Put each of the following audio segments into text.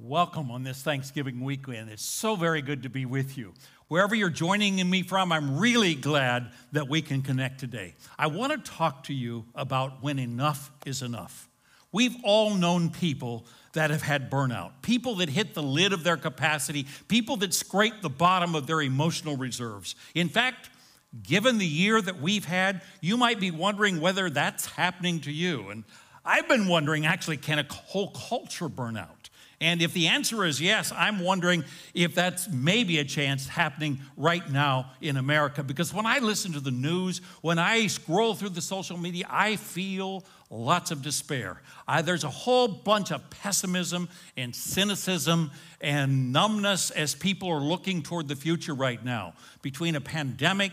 Welcome on this Thanksgiving weekend. It's so very good to be with you. Wherever you're joining me from, I'm really glad that we can connect today. I want to talk to you about when enough is enough. We've all known people that have had burnout, people that hit the lid of their capacity, people that scrape the bottom of their emotional reserves. In fact, given the year that we've had, you might be wondering whether that's happening to you. And I've been wondering actually, can a whole culture burn out? And if the answer is yes, I'm wondering if that's maybe a chance happening right now in America. Because when I listen to the news, when I scroll through the social media, I feel lots of despair. I, there's a whole bunch of pessimism and cynicism and numbness as people are looking toward the future right now. Between a pandemic,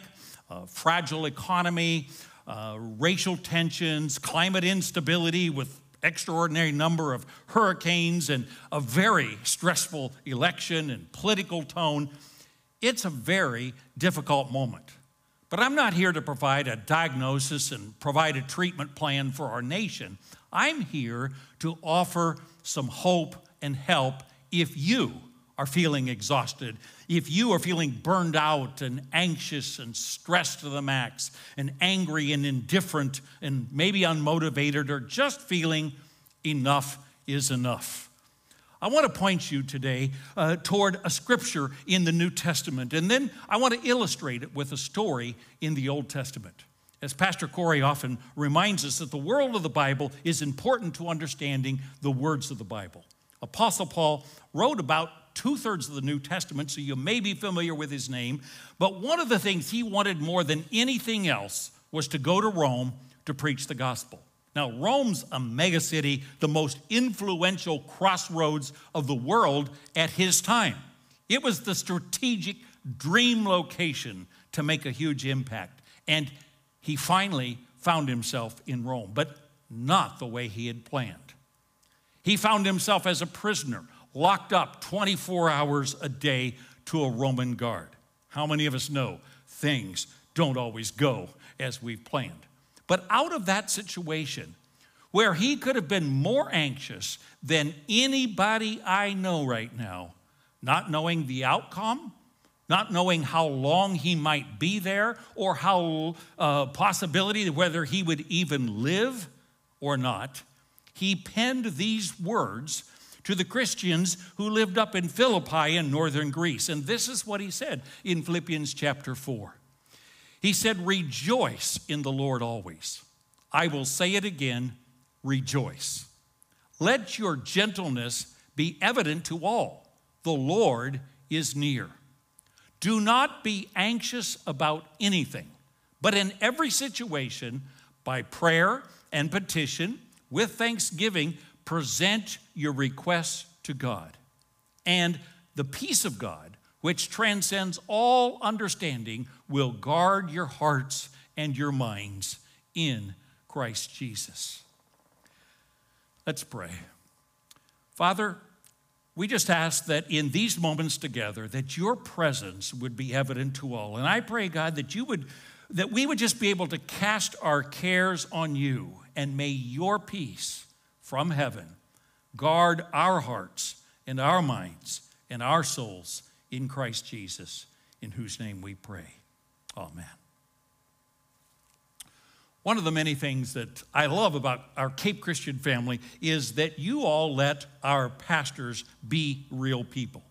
a fragile economy, uh, racial tensions, climate instability with extraordinary number of hurricanes and a very stressful election and political tone. It's a very difficult moment. But I'm not here to provide a diagnosis and provide a treatment plan for our nation. I'm here to offer some hope and help if you are feeling exhausted, if you are feeling burned out and anxious and stressed to the max, and angry and indifferent and maybe unmotivated, or just feeling enough is enough. I want to point you today uh, toward a scripture in the New Testament, and then I want to illustrate it with a story in the Old Testament. As Pastor Corey often reminds us, that the world of the Bible is important to understanding the words of the Bible. Apostle Paul wrote about two thirds of the New Testament, so you may be familiar with his name. But one of the things he wanted more than anything else was to go to Rome to preach the gospel. Now, Rome's a megacity, the most influential crossroads of the world at his time. It was the strategic dream location to make a huge impact. And he finally found himself in Rome, but not the way he had planned. He found himself as a prisoner, locked up 24 hours a day to a Roman guard. How many of us know things don't always go as we've planned? But out of that situation, where he could have been more anxious than anybody I know right now, not knowing the outcome, not knowing how long he might be there, or how uh, possibility whether he would even live or not, he penned these words to the Christians who lived up in Philippi in northern Greece. And this is what he said in Philippians chapter 4. He said, Rejoice in the Lord always. I will say it again, rejoice. Let your gentleness be evident to all. The Lord is near. Do not be anxious about anything, but in every situation, by prayer and petition, with thanksgiving, present your requests to God. And the peace of God, which transcends all understanding, will guard your hearts and your minds in Christ Jesus. Let's pray. Father, we just ask that in these moments together that your presence would be evident to all. And I pray God that you would that we would just be able to cast our cares on you and may your peace from heaven guard our hearts and our minds and our souls in Christ Jesus, in whose name we pray. Amen. One of the many things that I love about our Cape Christian family is that you all let our pastors be real people.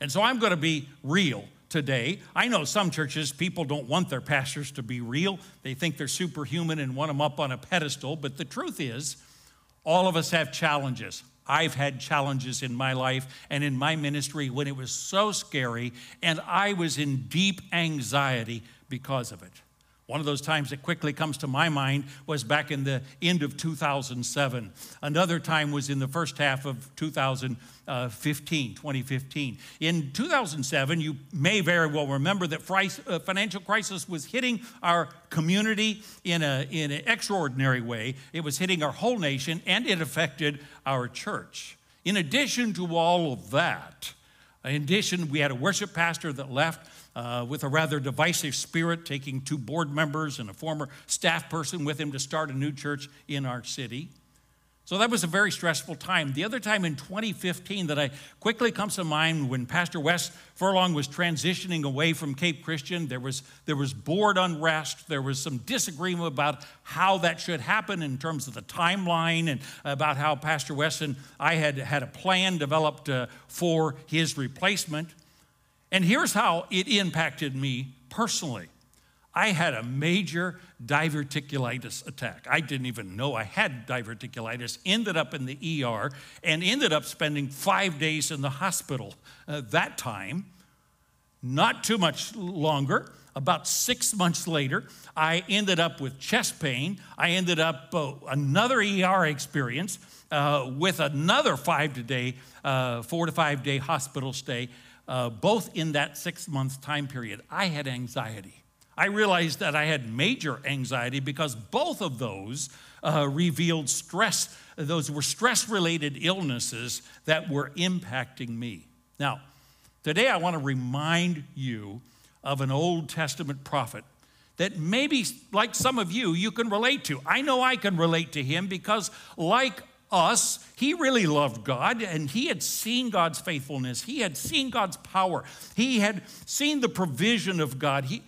And so I'm going to be real today. I know some churches, people don't want their pastors to be real. They think they're superhuman and want them up on a pedestal. But the truth is, all of us have challenges. I've had challenges in my life and in my ministry when it was so scary and I was in deep anxiety because of it. One of those times that quickly comes to my mind was back in the end of 2007. Another time was in the first half of 2015, 2015. In 2007, you may very well remember that uh, financial crisis was hitting our community in, a, in an extraordinary way. It was hitting our whole nation and it affected our church. In addition to all of that, in addition, we had a worship pastor that left uh, with a rather divisive spirit, taking two board members and a former staff person with him to start a new church in our city. So that was a very stressful time. The other time in 2015 that I quickly comes to mind when Pastor Wes Furlong was transitioning away from Cape Christian, there was, there was board unrest. There was some disagreement about how that should happen in terms of the timeline and about how Pastor Wes and I had had a plan developed uh, for his replacement. And here's how it impacted me personally. I had a major diverticulitis attack. I didn't even know I had diverticulitis, ended up in the ER, and ended up spending five days in the hospital uh, that time. Not too much longer. About six months later, I ended up with chest pain. I ended up uh, another ER experience uh, with another five to day, uh, four to five day hospital stay, uh, both in that six month time period. I had anxiety. I realized that I had major anxiety because both of those uh, revealed stress. Those were stress related illnesses that were impacting me. Now, today I want to remind you of an Old Testament prophet that maybe, like some of you, you can relate to. I know I can relate to him because, like us, he really loved God and he had seen God's faithfulness. He had seen God's power. He had seen the provision of God. He,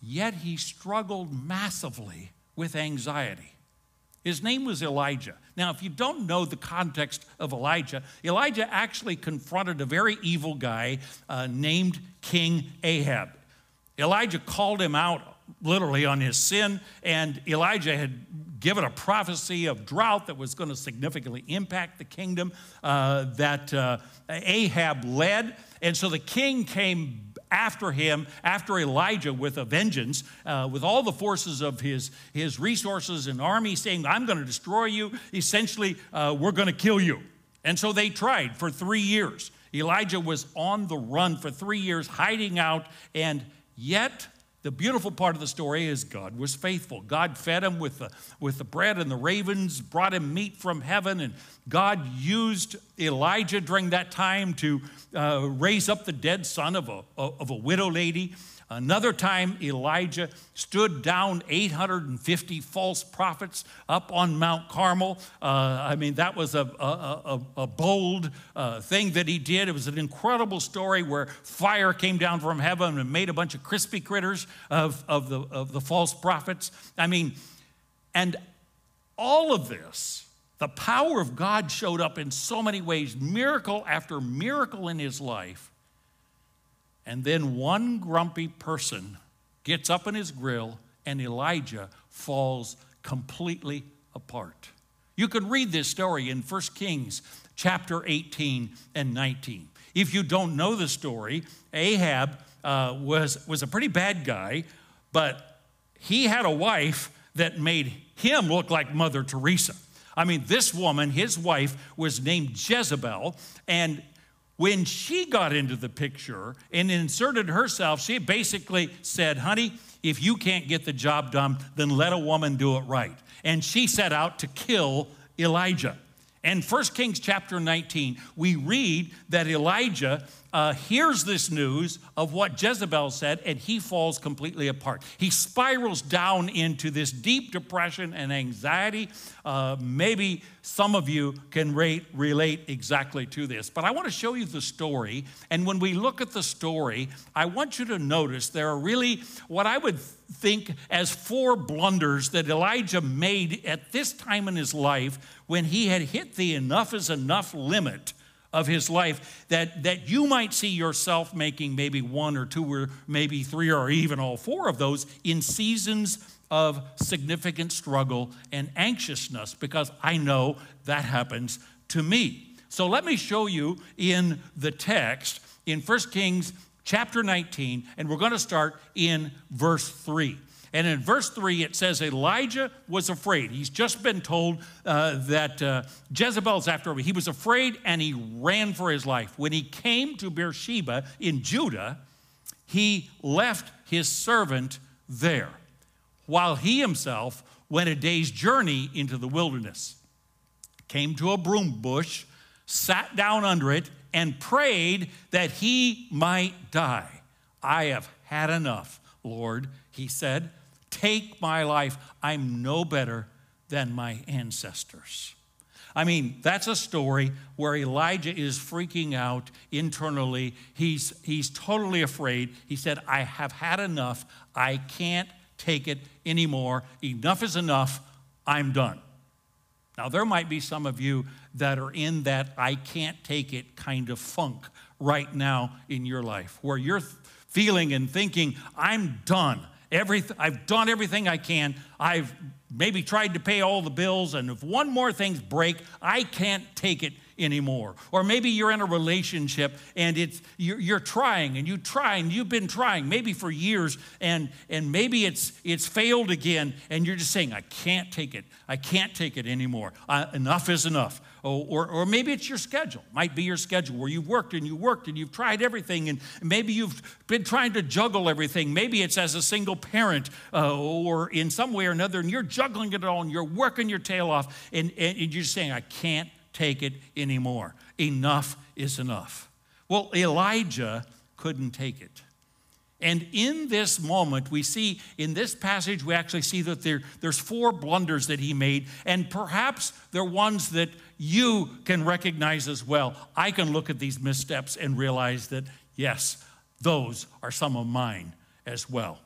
yet he struggled massively with anxiety. His name was Elijah. Now, if you don't know the context of Elijah, Elijah actually confronted a very evil guy uh, named King Ahab. Elijah called him out literally on his sin, and Elijah had given a prophecy of drought that was going to significantly impact the kingdom uh, that uh, Ahab led. And so the king came after him, after Elijah with a vengeance, uh, with all the forces of his, his resources and army, saying, I'm going to destroy you. Essentially, uh, we're going to kill you. And so they tried for three years. Elijah was on the run for three years, hiding out, and yet the beautiful part of the story is God was faithful. God fed him with the, with the bread and the ravens, brought him meat from heaven, and God used Elijah during that time to uh, raise up the dead son of a, of a widow lady. Another time, Elijah stood down 850 false prophets up on Mount Carmel. Uh, I mean, that was a, a, a, a bold uh, thing that he did. It was an incredible story where fire came down from heaven and made a bunch of crispy critters of, of, the, of the false prophets. I mean, and all of this, the power of God showed up in so many ways, miracle after miracle in his life. And then one grumpy person gets up in his grill, and Elijah falls completely apart. You can read this story in 1 Kings chapter 18 and 19. If you don't know the story, Ahab uh, was, was a pretty bad guy, but he had a wife that made him look like Mother Teresa. I mean, this woman, his wife, was named Jezebel, and when she got into the picture and inserted herself, she basically said, Honey, if you can't get the job done, then let a woman do it right. And she set out to kill Elijah. And 1 Kings chapter 19, we read that Elijah uh, hears this news of what Jezebel said, and he falls completely apart. He spirals down into this deep depression and anxiety. Uh, maybe some of you can rate, relate exactly to this, but I want to show you the story. And when we look at the story, I want you to notice there are really what I would think as four blunders that Elijah made at this time in his life when he had hit the enough is enough limit of his life that, that you might see yourself making maybe one or two or maybe three or even all four of those in seasons of significant struggle and anxiousness because I know that happens to me. So let me show you in the text in 1 Kings chapter 19, and we're going to start in verse 3. And in verse 3, it says Elijah was afraid. He's just been told uh, that uh, Jezebel's after him. He was afraid and he ran for his life. When he came to Beersheba in Judah, he left his servant there while he himself went a day's journey into the wilderness. Came to a broom bush, sat down under it, and prayed that he might die. I have had enough, Lord, he said. Take my life. I'm no better than my ancestors. I mean, that's a story where Elijah is freaking out internally. He's, he's totally afraid. He said, I have had enough. I can't take it anymore. Enough is enough. I'm done. Now, there might be some of you that are in that I can't take it kind of funk right now in your life, where you're feeling and thinking, I'm done. I've done everything I can. I've maybe tried to pay all the bills, and if one more thing's break, I can't take it anymore. Or maybe you're in a relationship and it's you're, you're, trying and you try and you've been trying maybe for years and and maybe it's it's failed again and you're just saying I can't take it. I can't take it anymore. Uh, enough is enough. Or, or, or, maybe it's your schedule. Might be your schedule where you've worked and you worked and you've tried everything and maybe you've been trying to juggle everything. Maybe it's as a single parent uh, or in some way or another and you're juggling it all and you're working your tail off and, and you're saying, I can't take it anymore. Enough is enough. Well, Elijah couldn't take it. And in this moment, we see in this passage, we actually see that there, there's four blunders that he made, and perhaps they're ones that you can recognize as well. I can look at these missteps and realize that, yes, those are some of mine as well.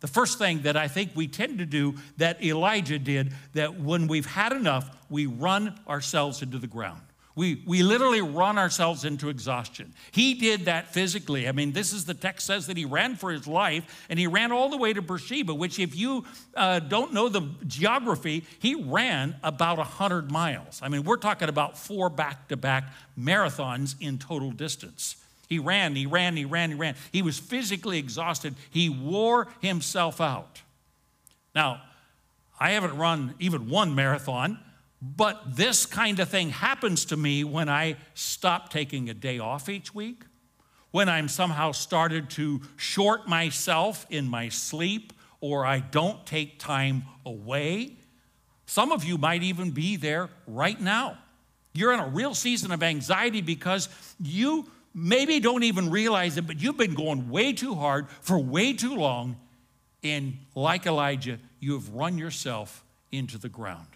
The first thing that I think we tend to do that Elijah did, that when we've had enough, we run ourselves into the ground. We, we literally run ourselves into exhaustion. He did that physically. I mean, this is the text says that he ran for his life and he ran all the way to Beersheba, which, if you uh, don't know the geography, he ran about 100 miles. I mean, we're talking about four back to back marathons in total distance. He ran, he ran, he ran, he ran. He was physically exhausted. He wore himself out. Now, I haven't run even one marathon, but this kind of thing happens to me when I stop taking a day off each week, when I'm somehow started to short myself in my sleep, or I don't take time away. Some of you might even be there right now. You're in a real season of anxiety because you maybe don't even realize it, but you've been going way too hard for way too long. And like Elijah, you have run yourself into the ground.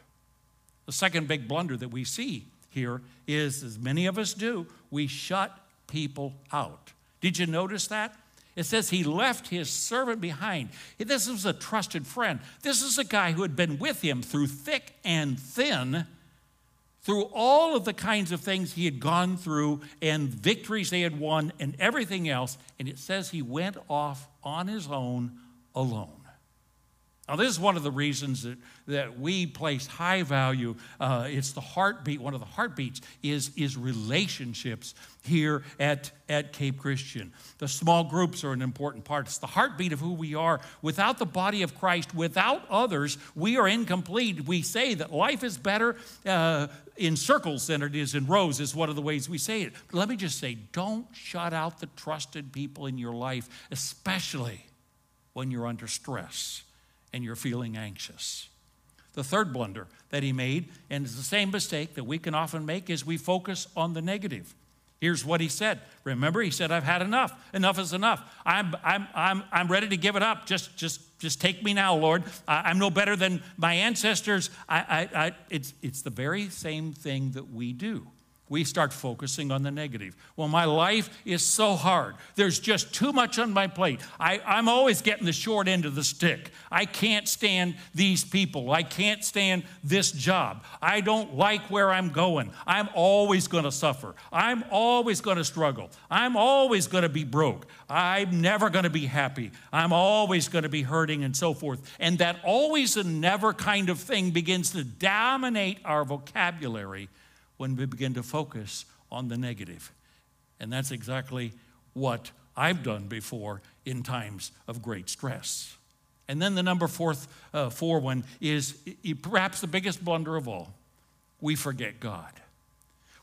The second big blunder that we see here is, as many of us do, we shut people out. Did you notice that? It says he left his servant behind. This was a trusted friend. This is a guy who had been with him through thick and thin through all of the kinds of things he had gone through and victories they had won and everything else. And it says he went off on his own alone. Now, this is one of the reasons that, that we place high value. Uh, it's the heartbeat, one of the heartbeats is, is relationships here at, at Cape Christian. The small groups are an important part. It's the heartbeat of who we are. Without the body of Christ, without others, we are incomplete. We say that life is better uh, in circles than it is in rows, is one of the ways we say it. But let me just say don't shut out the trusted people in your life, especially when you're under stress and you're feeling anxious. The third blunder that he made, and it's the same mistake that we can often make, is we focus on the negative. Here's what he said. Remember, he said, I've had enough. Enough is enough. I'm, I'm, I'm, I'm ready to give it up. Just, just, just take me now, Lord. I, am no better than my ancestors. I, I, I, it's, it's the very same thing that we do we start focusing on the negative. Well, my life is so hard. There's just too much on my plate. I, am always getting the short end of the stick. I can't stand these people. I can't stand this job. I don't like where I'm going. I'm always going to suffer. I'm always going to struggle. I'm always going to be broke. I'm never going to be happy. I'm always going to be hurting and so forth. And that always and never kind of thing begins to dominate our vocabulary when we begin to focus on the negative. And that's exactly what I've done before in times of great stress. And then the number fourth, uh, four one is perhaps the biggest blunder of all. We forget God.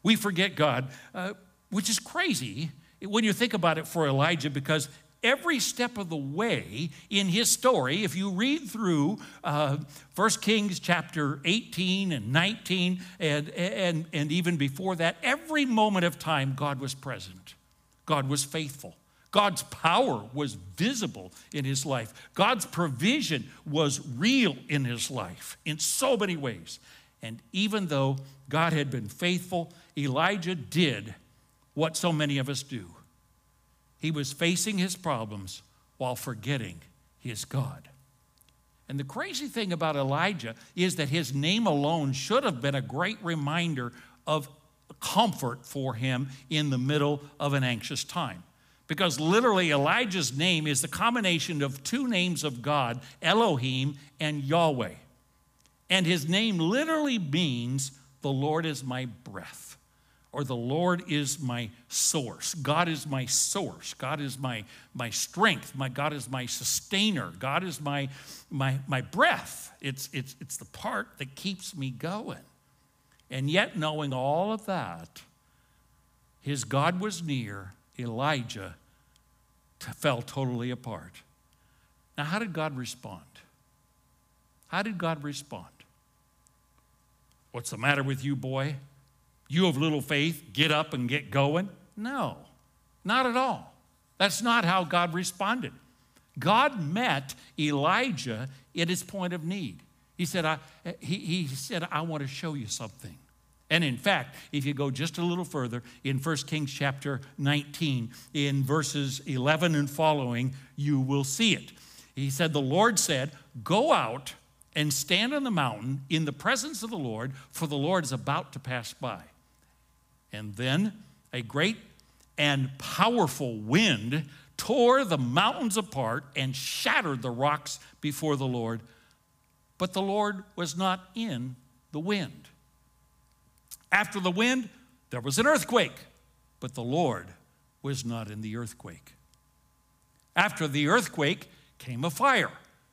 We forget God, uh, which is crazy when you think about it for Elijah because every step of the way in his story, if you read through uh, 1 Kings chapter 18 and 19, and, and, and even before that, every moment of time, God was present. God was faithful. God's power was visible in his life. God's provision was real in his life in so many ways. And even though God had been faithful, Elijah did what so many of us do. He was facing his problems while forgetting his God. And the crazy thing about Elijah is that his name alone should have been a great reminder of comfort for him in the middle of an anxious time. Because literally, Elijah's name is the combination of two names of God, Elohim and Yahweh. And his name literally means, the Lord is my breath or the Lord is my source. God is my source. God is my, my strength. My God is my sustainer. God is my, my, my breath. It's, it's, it's the part that keeps me going. And yet, knowing all of that, his God was near, Elijah fell totally apart. Now, how did God respond? How did God respond? What's the matter with you, boy? You of little faith, get up and get going? No, not at all. That's not how God responded. God met Elijah at his point of need. He said, I, he, he said, I want to show you something. And in fact, if you go just a little further in 1 Kings chapter 19, in verses 11 and following, you will see it. He said, The Lord said, Go out and stand on the mountain in the presence of the Lord, for the Lord is about to pass by. And then a great and powerful wind tore the mountains apart and shattered the rocks before the Lord. But the Lord was not in the wind. After the wind, there was an earthquake, but the Lord was not in the earthquake. After the earthquake came a fire,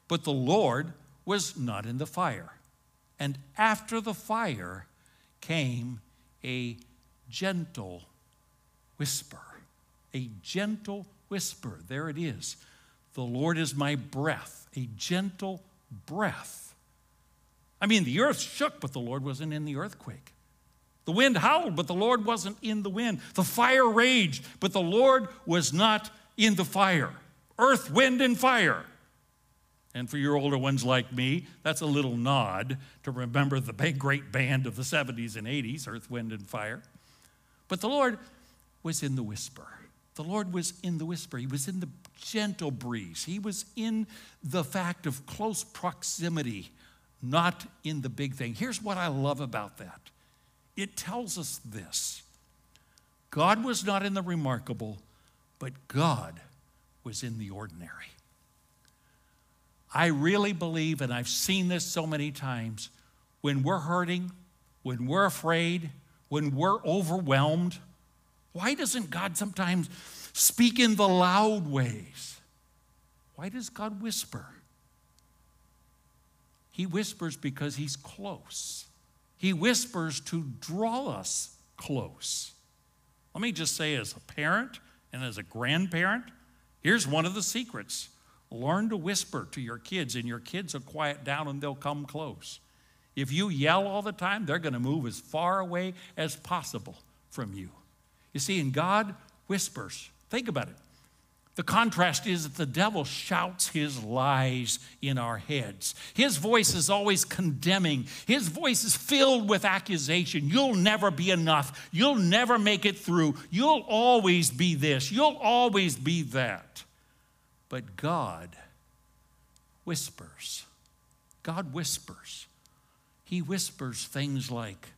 but the Lord was not in the fire. And after the fire came a gentle whisper. A gentle whisper. There it is. The Lord is my breath, a gentle breath. I mean, the earth shook, but the Lord wasn't in the earthquake. The wind howled, but the Lord wasn't in the wind. The fire raged, but the Lord was not in the fire. Earth, wind, and fire. And for your older ones like me, that's a little nod to remember the big, great band of the 70s and 80s, Earth, Wind, and Fire. But the Lord was in the whisper. The Lord was in the whisper. He was in the gentle breeze. He was in the fact of close proximity, not in the big thing. Here's what I love about that it tells us this God was not in the remarkable, but God was in the ordinary. I really believe, and I've seen this so many times, when we're hurting, when we're afraid, when we're overwhelmed, why doesn't God sometimes speak in the loud ways? Why does God whisper? He whispers because He's close. He whispers to draw us close. Let me just say, as a parent and as a grandparent, here's one of the secrets learn to whisper to your kids, and your kids will quiet down and they'll come close. If you yell all the time, they're going to move as far away as possible from you. You see, and God whispers. Think about it. The contrast is that the devil shouts his lies in our heads. His voice is always condemning. His voice is filled with accusation. You'll never be enough. You'll never make it through. You'll always be this. You'll always be that. But God whispers. God whispers. He whispers things like,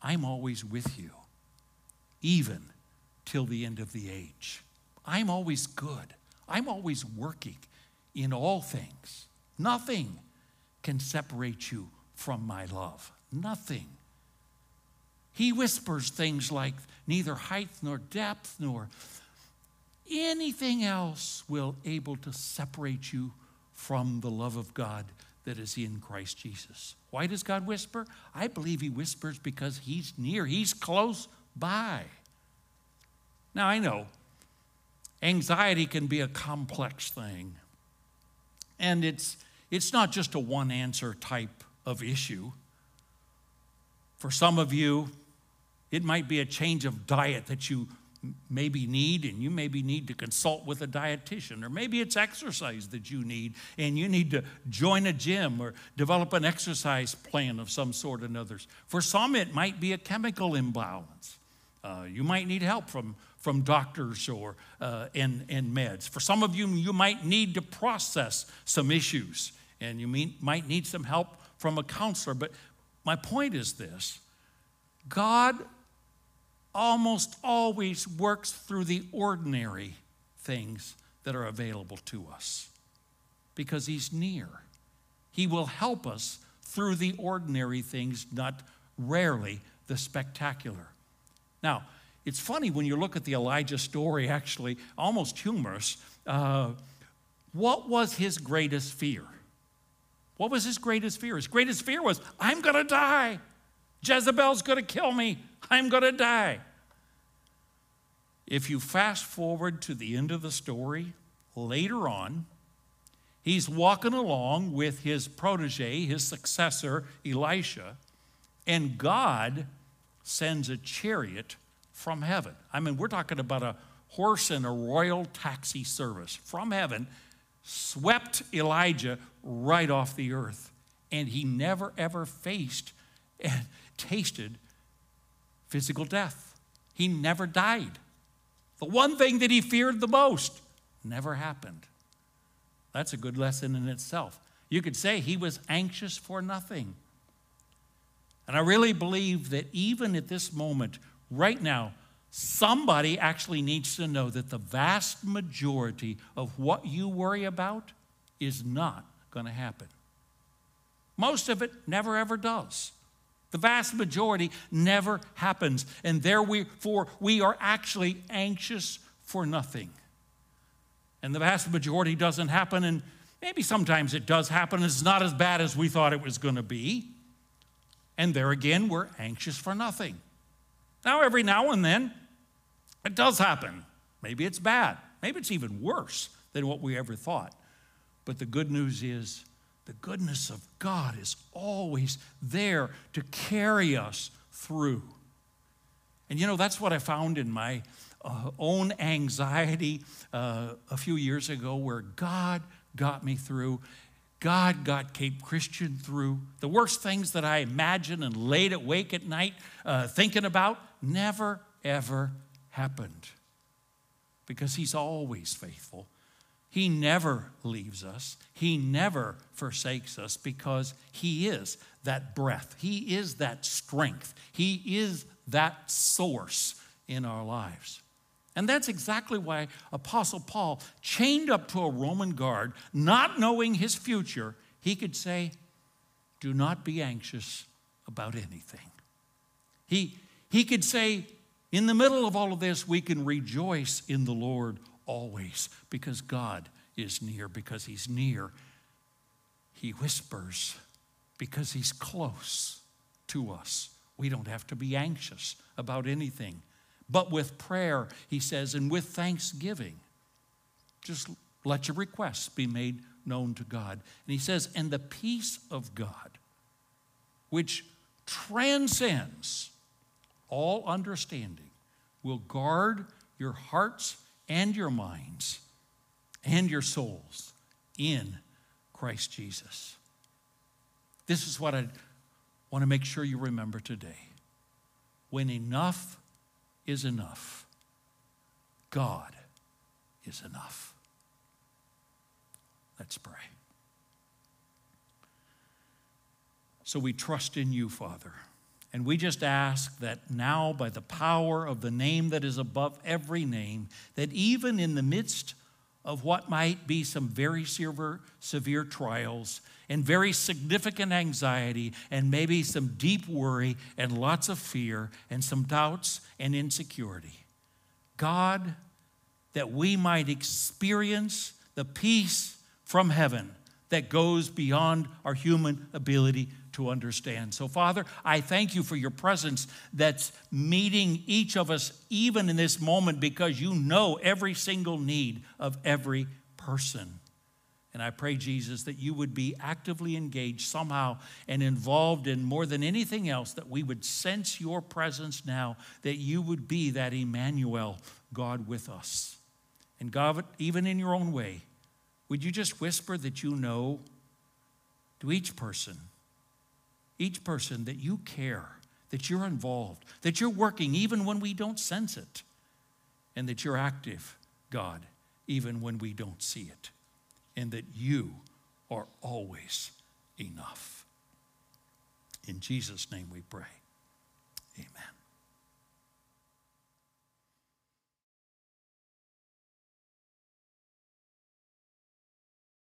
I'm always with you, even till the end of the age. I'm always good. I'm always working in all things. Nothing can separate you from my love. Nothing. He whispers things like, neither height nor depth nor anything else will able to separate you from the love of God that is in Christ Jesus. Why does God whisper? I believe He whispers because He's near, He's close by. Now, I know anxiety can be a complex thing, and it's, it's not just a one answer type of issue. For some of you, it might be a change of diet that you maybe need, and you maybe need to consult with a dietitian, or maybe it's exercise that you need, and you need to join a gym or develop an exercise plan of some sort and others. For some, it might be a chemical imbalance. Uh, you might need help from, from doctors or uh, and, and meds. For some of you, you might need to process some issues, and you mean, might need some help from a counselor. But my point is this God almost always works through the ordinary things that are available to us because He's near. He will help us through the ordinary things, not rarely the spectacular. Now, it's funny when you look at the Elijah story, actually, almost humorous. Uh, what was his greatest fear? What was his greatest fear? His greatest fear was, I'm going to die. Jezebel's going to kill me. I'm going to die. If you fast forward to the end of the story, later on, he's walking along with his protege, his successor, Elisha, and God sends a chariot from heaven. I mean, we're talking about a horse and a royal taxi service from heaven, swept Elijah right off the earth. And he never ever faced and tasted physical death. He never died. The one thing that he feared the most never happened. That's a good lesson in itself. You could say he was anxious for nothing. And I really believe that even at this moment, right now, somebody actually needs to know that the vast majority of what you worry about is not going to happen. Most of it never ever does. The vast majority never happens. And therefore, we are actually anxious for nothing. And the vast majority doesn't happen. And maybe sometimes it does happen. It's not as bad as we thought it was going to be. And there again, we're anxious for nothing. Now, every now and then, it does happen. Maybe it's bad. Maybe it's even worse than what we ever thought. But the good news is the goodness of God is always there to carry us through. And you know, that's what I found in my uh, own anxiety uh, a few years ago, where God got me through. God got Cape Christian through. The worst things that I imagined and laid awake at night uh, thinking about never, ever happened because He's always faithful he never leaves us. He never forsakes us because He is that breath. He is that strength. He is that source in our lives. And that's exactly why Apostle Paul, chained up to a Roman guard, not knowing his future, he could say, Do not be anxious about anything. He, he could say, In the middle of all of this, we can rejoice in the Lord always because God is near. Because He's near, He whispers because He's close to us. We don't have to be anxious about anything. But with prayer, He says, and with thanksgiving, just let your requests be made known to God. And He says, and the peace of God, which transcends all understanding, will guard your hearts and your minds and your souls in Christ Jesus. This is what I want to make sure you remember today. When enough is enough, God is enough. Let's pray. So we trust in you, Father. And we just ask that now, by the power of the name that is above every name, that even in the midst of what might be some very severe, severe trials and very significant anxiety and maybe some deep worry and lots of fear and some doubts and insecurity, God, that we might experience the peace from heaven that goes beyond our human ability to understand. So, Father, I thank you for your presence that's meeting each of us even in this moment because you know every single need of every person. And I pray, Jesus, that you would be actively engaged somehow and involved in more than anything else, that we would sense your presence now, that you would be that Emmanuel, God with us. And God, even in your own way, would you just whisper that you know to each person, each person that you care, that you're involved, that you're working even when we don't sense it, and that you're active, God, even when we don't see it, and that you are always enough. In Jesus' name we pray. Amen.